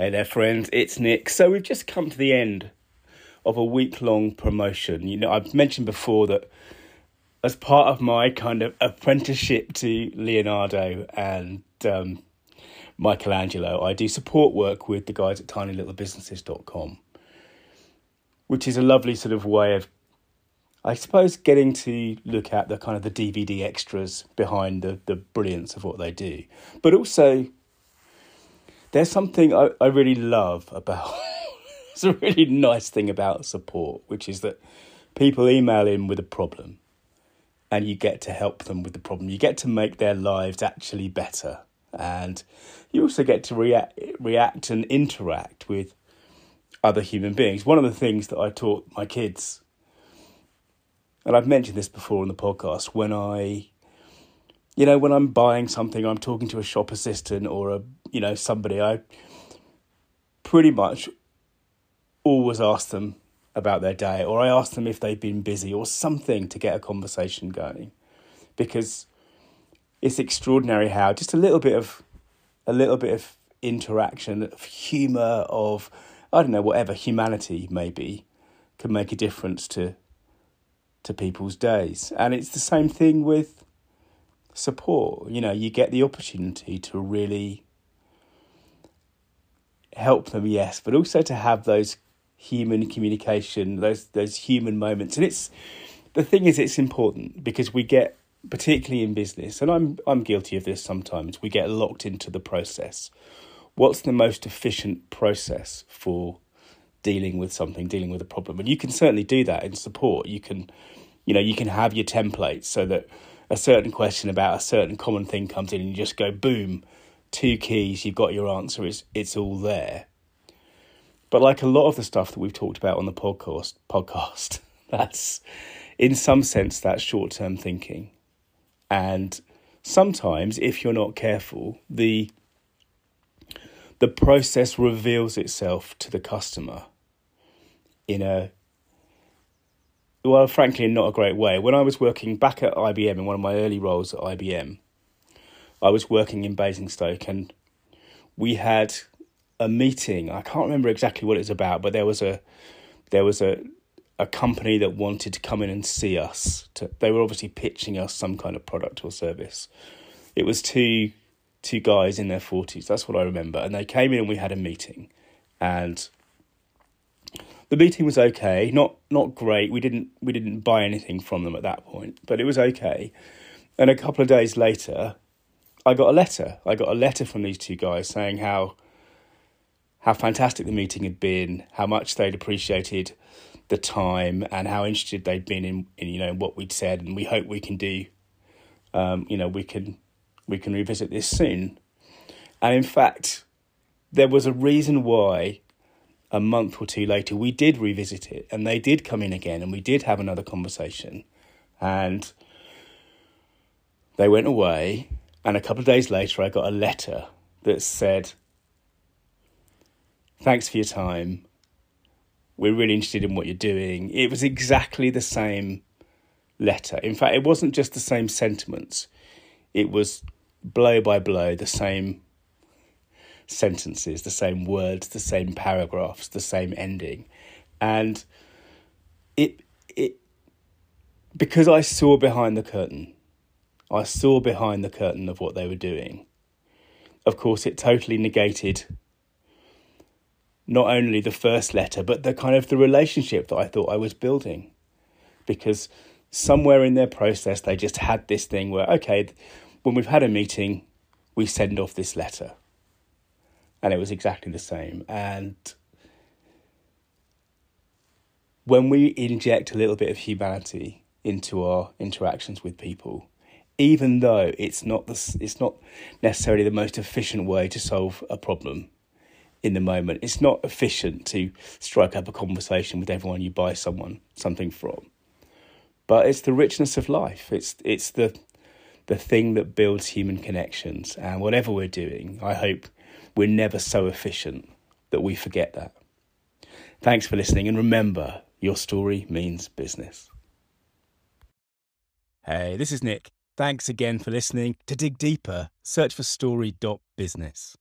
Hey there, friends. It's Nick. So we've just come to the end of a week long promotion. You know, I've mentioned before that as part of my kind of apprenticeship to Leonardo and um, Michelangelo, I do support work with the guys at tinylittlebusinesses.com, which is a lovely sort of way of, I suppose, getting to look at the kind of the DVD extras behind the, the brilliance of what they do. But also, there's something I, I really love about it's a really nice thing about support, which is that people email in with a problem and you get to help them with the problem. You get to make their lives actually better. And you also get to react, react and interact with other human beings. One of the things that I taught my kids, and I've mentioned this before on the podcast, when I, you know, when I'm buying something, I'm talking to a shop assistant or a, you know, somebody, I pretty much always ask them about their day or I ask them if they've been busy or something to get a conversation going. Because it's extraordinary how just a little bit of a little bit of interaction, of humour, of I don't know, whatever humanity maybe can make a difference to to people's days. And it's the same thing with support. You know, you get the opportunity to really help them, yes, but also to have those human communication, those those human moments. And it's the thing is it's important because we get particularly in business, and I'm I'm guilty of this sometimes, we get locked into the process. What's the most efficient process for dealing with something, dealing with a problem? And you can certainly do that in support. You can you know, you can have your templates so that a certain question about a certain common thing comes in and you just go boom, two keys, you've got your answer, it's it's all there. But like a lot of the stuff that we've talked about on the podcast podcast, that's in some sense that's short term thinking. And sometimes if you're not careful, the the process reveals itself to the customer in a well, frankly, not a great way. When I was working back at IBM in one of my early roles at IBM, I was working in Basingstoke and we had a meeting. I can't remember exactly what it was about, but there was a there was a a company that wanted to come in and see us. To, they were obviously pitching us some kind of product or service. It was two two guys in their forties. That's what I remember. And they came in and we had a meeting, and the meeting was okay. Not not great. We didn't we didn't buy anything from them at that point, but it was okay. And a couple of days later, I got a letter. I got a letter from these two guys saying how how fantastic the meeting had been, how much they'd appreciated the time, and how interested they'd been in, in you know what we'd said, and we hope we can do, um, you know, we can we can revisit this soon. And in fact, there was a reason why a month or two later we did revisit it, and they did come in again, and we did have another conversation, and they went away, and a couple of days later I got a letter that said thanks for your time. We're really interested in what you're doing. It was exactly the same letter. In fact, it wasn't just the same sentiments, it was blow by blow the same sentences, the same words, the same paragraphs, the same ending. And it it because I saw behind the curtain. I saw behind the curtain of what they were doing. Of course, it totally negated not only the first letter, but the kind of the relationship that I thought I was building. Because somewhere in their process, they just had this thing where, okay, when we've had a meeting, we send off this letter. And it was exactly the same. And when we inject a little bit of humanity into our interactions with people, even though it's not the, it's not necessarily the most efficient way to solve a problem, in the moment. It's not efficient to strike up a conversation with everyone you buy someone something from. But it's the richness of life. It's it's the the thing that builds human connections. And whatever we're doing, I hope we're never so efficient that we forget that. Thanks for listening and remember your story means business. Hey, this is Nick. Thanks again for listening. To dig deeper, search for story.business.